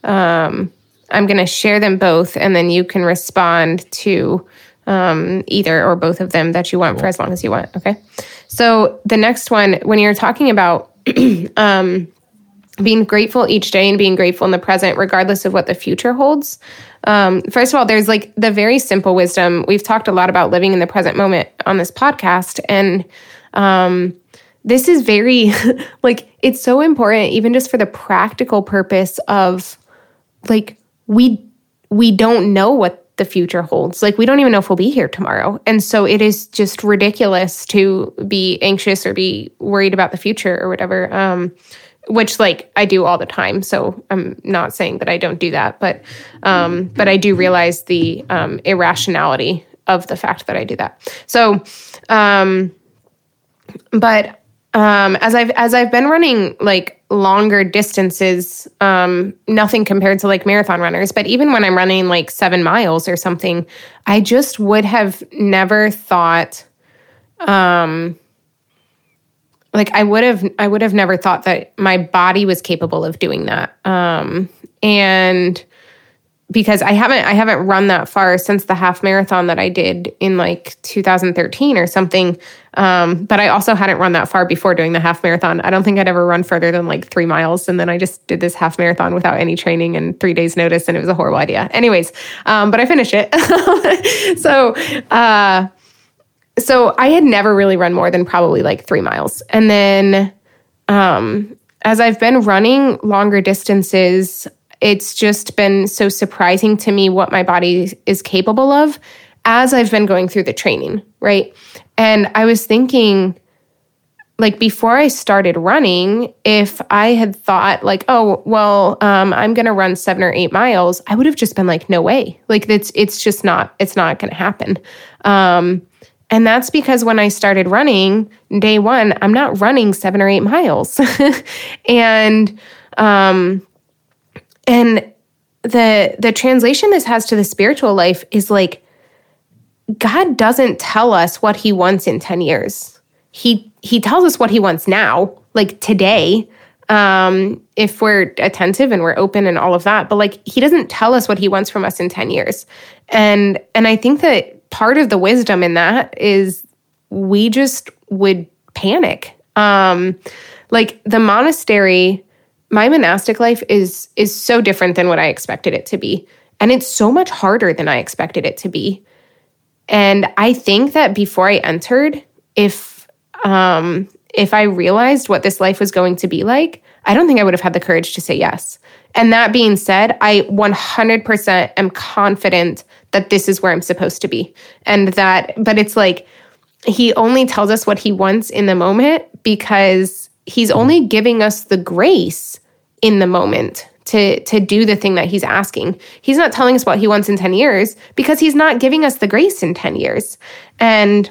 Speaker 3: um, i'm gonna share them both and then you can respond to um, either or both of them that you want cool. for as long as you want okay so the next one, when you're talking about *clears throat* um, being grateful each day and being grateful in the present, regardless of what the future holds. Um, first of all, there's like the very simple wisdom. We've talked a lot about living in the present moment on this podcast, and Um, this is very, *laughs* like, it's so important, even just for the practical purpose of, like, we we don't know what the future holds. Like we don't even know if we'll be here tomorrow. And so it is just ridiculous to be anxious or be worried about the future or whatever. Um, which like I do all the time. So I'm not saying that I don't do that, but um, but I do realize the um, irrationality of the fact that I do that. So um, but um, as I've as I've been running like longer distances, um, nothing compared to like marathon runners, but even when I'm running like seven miles or something, I just would have never thought, um, like I would have I would have never thought that my body was capable of doing that. Um, and because I haven't I haven't run that far since the half marathon that I did in like 2013 or something. Um, but I also hadn't run that far before doing the half marathon. I don't think I'd ever run further than like three miles, and then I just did this half marathon without any training and three days notice, and it was a horrible idea. Anyways, um, but I finished it. *laughs* so. Uh, so I had never really run more than probably like three miles, and then um, as I've been running longer distances, it's just been so surprising to me what my body is capable of as I've been going through the training, right? And I was thinking, like before I started running, if I had thought like, oh, well, um, I'm gonna run seven or eight miles, I would have just been like, no way. Like it's it's just not it's not gonna happen. Um, and that's because when I started running day one, I'm not running seven or eight miles, *laughs* and um, and the the translation this has to the spiritual life is like God doesn't tell us what he wants in 10 years. He he tells us what he wants now, like today. Um, if we're attentive and we're open and all of that, but like he doesn't tell us what he wants from us in 10 years. And and I think that part of the wisdom in that is we just would panic. Um, like the monastery my monastic life is is so different than what I expected it to be. And it's so much harder than I expected it to be. And I think that before I entered, if um if I realized what this life was going to be like, I don't think I would have had the courage to say yes. And that being said, I 100% am confident that this is where I'm supposed to be. And that, but it's like, he only tells us what he wants in the moment because he's only giving us the grace in the moment to to do the thing that he's asking. He's not telling us what he wants in 10 years because he's not giving us the grace in 10 years. And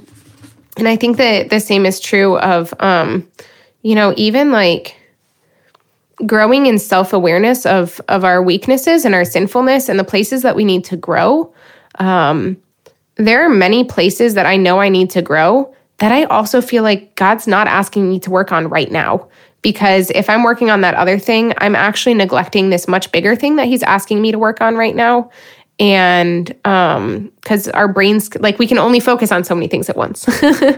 Speaker 3: and I think that the same is true of um you know, even like growing in self-awareness of of our weaknesses and our sinfulness and the places that we need to grow. Um there are many places that I know I need to grow that I also feel like God's not asking me to work on right now because if I'm working on that other thing, I'm actually neglecting this much bigger thing that he's asking me to work on right now. And um cuz our brains like we can only focus on so many things at once.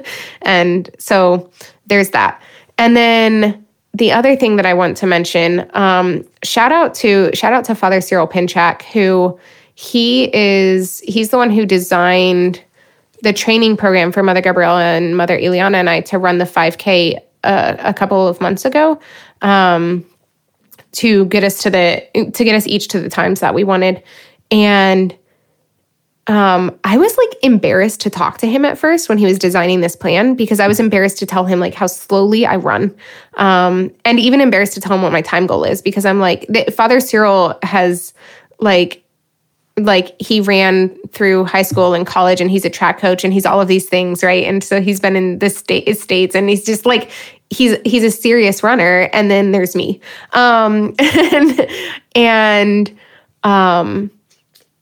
Speaker 3: *laughs* and so there's that. And then the other thing that I want to mention, um, shout out to shout out to Father Cyril Pinchak, who he is he's the one who designed the training program for Mother Gabriela and Mother Eliana and I to run the 5K a, a couple of months ago um, to get us to the to get us each to the times that we wanted, and um, I was like embarrassed to talk to him at first when he was designing this plan because I was embarrassed to tell him like how slowly I run, um, and even embarrassed to tell him what my time goal is because I'm like Father Cyril has like like he ran through high school and college and he's a track coach and he's all of these things right? And so he's been in the state states and he's just like he's he's a serious runner and then there's me. Um *laughs* and and um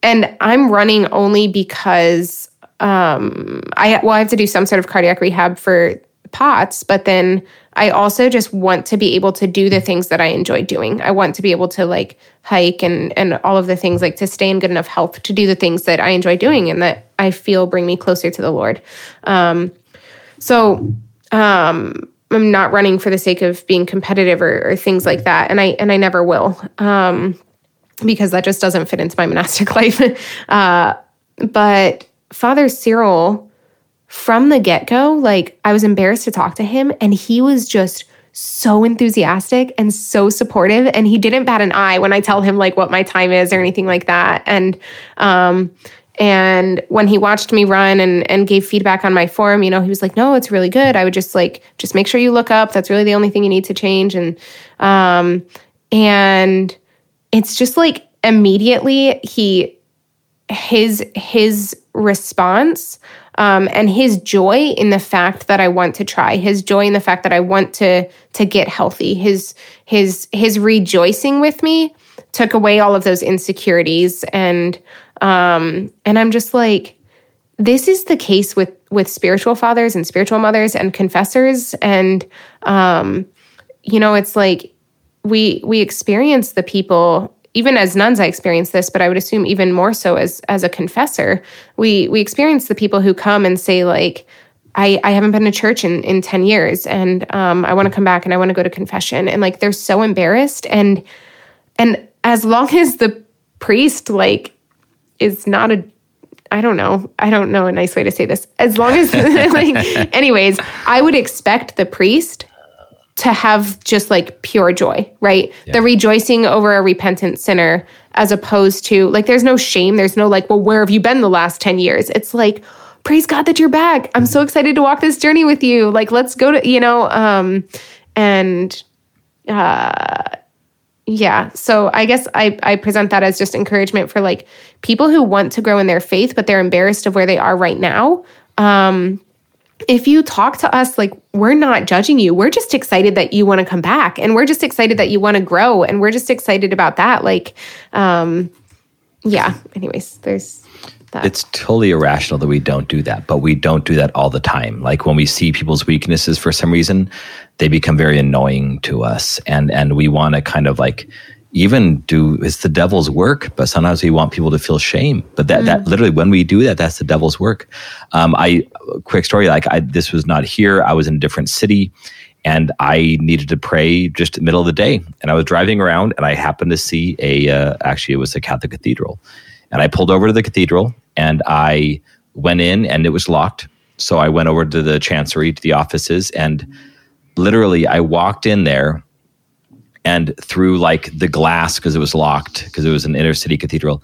Speaker 3: and i'm running only because um i well i have to do some sort of cardiac rehab for POTS but then i also just want to be able to do the things that i enjoy doing i want to be able to like hike and and all of the things like to stay in good enough health to do the things that i enjoy doing and that i feel bring me closer to the lord um so um I'm not running for the sake of being competitive or, or things like that, and I and I never will, um, because that just doesn't fit into my monastic *laughs* life. uh, but Father Cyril from the get go, like I was embarrassed to talk to him, and he was just so enthusiastic and so supportive and he didn't bat an eye when I tell him like what my time is or anything like that. And um and when he watched me run and and gave feedback on my form you know he was like no it's really good. I would just like just make sure you look up. That's really the only thing you need to change. And um and it's just like immediately he his his response um, and his joy in the fact that I want to try, his joy in the fact that I want to to get healthy, his his his rejoicing with me took away all of those insecurities. And um, and I'm just like this is the case with with spiritual fathers and spiritual mothers and confessors. And um, you know it's like we we experience the people even as nuns i experience this but i would assume even more so as as a confessor we we experience the people who come and say like I, I haven't been to church in, in 10 years and um, I want to come back and I want to go to confession. And like they're so embarrassed. And and as long *laughs* as the priest like is not a I don't know. I don't know a nice way to say this. As long as *laughs* like *laughs* anyways, I would expect the priest to have just like pure joy, right? Yeah. The rejoicing over a repentant sinner as opposed to like there's no shame, there's no like, well, where have you been the last 10 years? It's like, praise God that you're back. I'm so excited to walk this journey with you. Like let's go to, you know, um and uh yeah so i guess i i present that as just encouragement for like people who want to grow in their faith but they're embarrassed of where they are right now um if you talk to us like we're not judging you we're just excited that you want to come back and we're just excited that you want to grow and we're just excited about that like um yeah anyways there's that.
Speaker 2: It's totally irrational that we don't do that, but we don't do that all the time. Like when we see people's weaknesses for some reason, they become very annoying to us and and we want to kind of like even do it's the devil's work but sometimes we want people to feel shame. But that mm. that literally when we do that that's the devil's work. Um, i quick story like I, this was not here. I was in a different city and i needed to pray just middle of the day. And i was driving around and i happened to see a uh, actually it was a catholic cathedral. And i pulled over to the cathedral and i went in and it was locked. So i went over to the chancery to the offices and literally i walked in there and through like the glass because it was locked because it was an inner city cathedral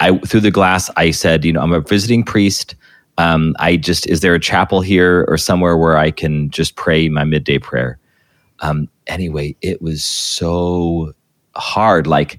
Speaker 2: i through the glass i said you know i'm a visiting priest. Um, i just is there a chapel here or somewhere where i can just pray my midday prayer? Um, anyway it was so hard like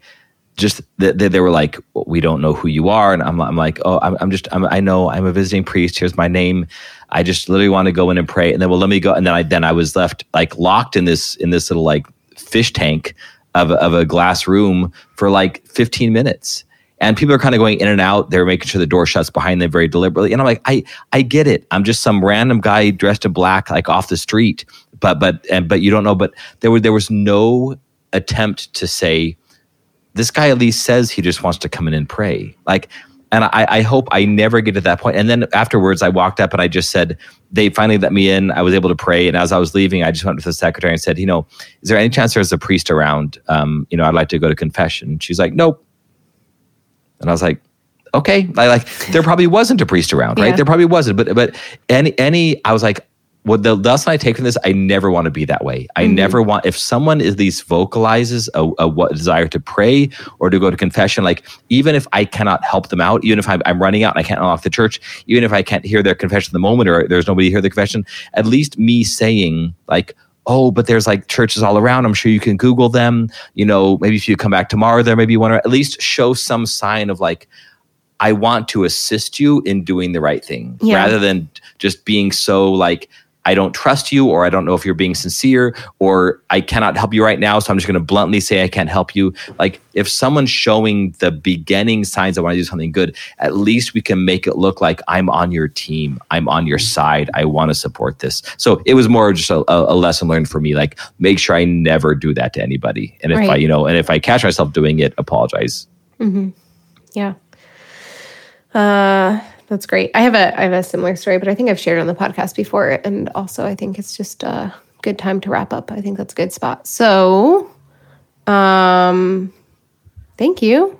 Speaker 2: just they, they were like we don't know who you are. And i'm, I'm like oh i'm, I'm just I'm, i know i'm a visiting priest. Here's my name. I just literally want to go in and pray. And then well let me go. And then i then i was left like locked in this in this little like fish tank of, of a glass room for like 15 minutes. And people are kind of going in and out. They're making sure the door shuts behind them very deliberately. And i'm like i i get it. I'm just some random guy dressed in black like off the street. But but and but you don't know. But there was there was no attempt to say this guy at least says he just wants to come in and pray. Like and I, I hope I never get to that point. And then afterwards, I walked up and I just said, they finally let me in. I was able to pray. And as I was leaving, I just went to the secretary and said, you know, is there any chance there's a priest around? Um, you know, I'd like to go to confession. She's like, nope. And I was like, okay. I like, there probably wasn't a priest around, right? Yeah. There probably wasn't. But, but any, any, I was like, what the lesson I take from this, I never want to be that way. I mm-hmm. never want if someone at least vocalizes a, a, what desire to pray or to go to confession, like even if I cannot help them out, even if I'm, I'm running out and I can't unlock the church, even if I can't hear their confession at the moment or there's nobody to hear the confession, at least me saying like, oh, but there's like churches all around. I'm sure you can Google them. You know, maybe if you come back tomorrow, there maybe one or at least show some sign of like, I want to assist you in doing the right thing yeah. rather than just being so like I don't trust you, or I don't know if you're being sincere, or I cannot help you right now. So I'm just going to bluntly say I can't help you. Like if someone's showing the beginning signs I want to do something good, at least we can make it look like I'm on your team. I'm on your side. I want to support this. So it was more just a, a lesson learned for me. Like make sure I never do that to anybody. And if right. I, you know, and if I catch myself doing it, apologize.
Speaker 3: Mm-hmm. Yeah. Uh, that's great. I have a I have a similar story, but I think I've shared on the podcast before, and also I think it's just a good time to wrap up. I think that's a good spot. So, um, thank you.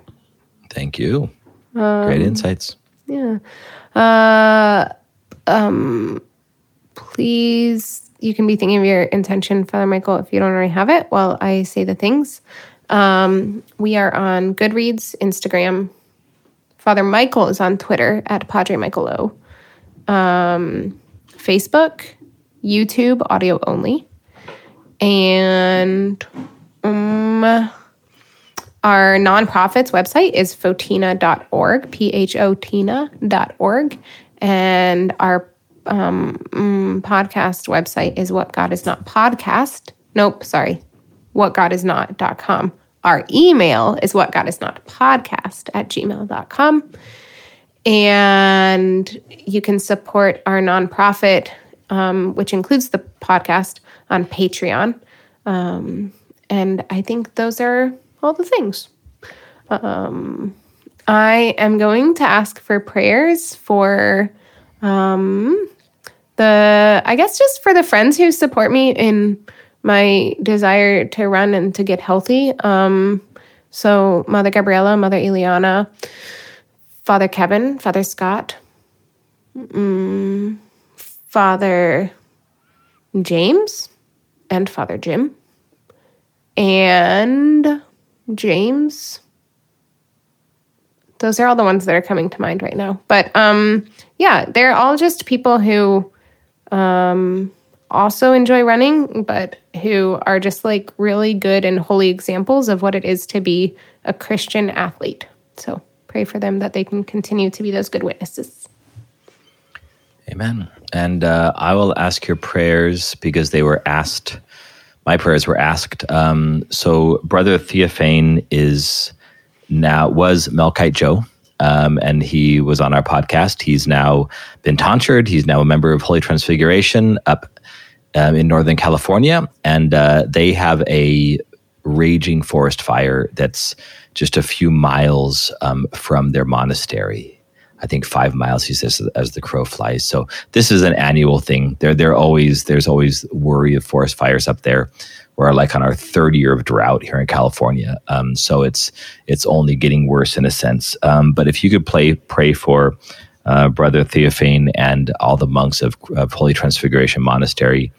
Speaker 2: Thank you. Um, great insights.
Speaker 3: Yeah. Uh, um, please, you can be thinking of your intention, Father Michael, if you don't already have it, while I say the things. Um, we are on Goodreads, Instagram. Father Michael is on Twitter at Padre Michael O. Um, Facebook, YouTube, audio only. And um, our nonprofit's website is photina.org, P H O Tina.org. And our um, mm, podcast website is What God Is Not Podcast. Nope, sorry, whatgodisnot.com. Our email is what God is not podcast at gmail.com. And you can support our nonprofit, um, which includes the podcast, on Patreon. Um, and I think those are all the things. Um, I am going to ask for prayers for um, the, I guess, just for the friends who support me in my desire to run and to get healthy. Um, so, Mother Gabriela, Mother Eliana, Father Kevin, Father Scott, mm, Father James, and Father Jim, and James. Those are all the ones that are coming to mind right now. But um, yeah, they're all just people who um, also enjoy running, but who are just like really good and holy examples of what it is to be a Christian athlete. So pray for them that they can continue to be those good witnesses.
Speaker 2: Amen. And uh, I will ask your prayers because they were asked. My prayers were asked. Um, so, Brother Theophane is now was Melkite Joe, um, and he was on our podcast. He's now been tonsured. He's now a member of Holy Transfiguration up um, in Northern California, and uh, they have a raging forest fire that's just a few miles um, from their monastery. I think five miles, he says, as the crow flies. So this is an annual thing. There, there always there's always worry of forest fires up there. We're like on our third year of drought here in California. Um, so it's it's only getting worse in a sense. Um, but if you could play pray for uh, Brother Theophane and all the monks of, of Holy Transfiguration Monastery,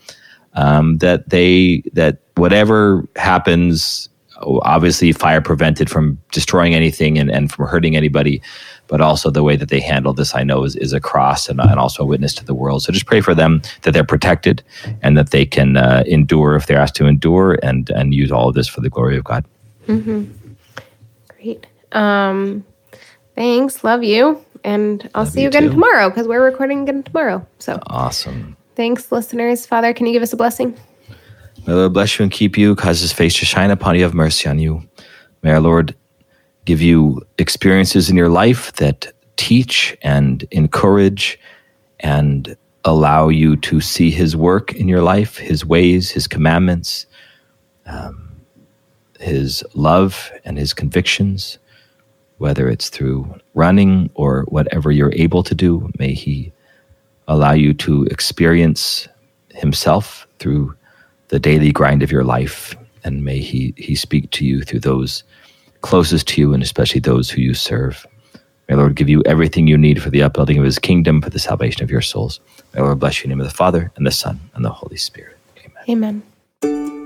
Speaker 2: um, that they that whatever happens, obviously fire prevented from destroying anything and, and from hurting anybody, but also the way that they handle this, I know is, is a cross and, and also a witness to the world. So just pray for them that they're protected and that they can uh, endure if they're asked to endure and and use all of this for the glory of God.
Speaker 3: Mm-hmm. Great. Um, thanks. Love you. And I'll Love see you, you again too. tomorrow because we're recording again tomorrow. So
Speaker 2: awesome.
Speaker 3: Thanks, listeners. Father, can you give us a blessing?
Speaker 2: May the Lord bless you and keep you, cause his face to shine upon you, have mercy on you. May our Lord give you experiences in your life that teach and encourage and allow you to see his work in your life, his ways, his commandments, um, his love and his convictions, whether it's through running or whatever you're able to do. May he allow you to experience himself through the daily grind of your life. And may he, he speak to you through those closest to you and especially those who you serve. May Lord give you everything you need for the upbuilding of his kingdom, for the salvation of your souls. May Lord bless you in the name of the Father, and the Son, and the Holy Spirit.
Speaker 3: Amen. Amen.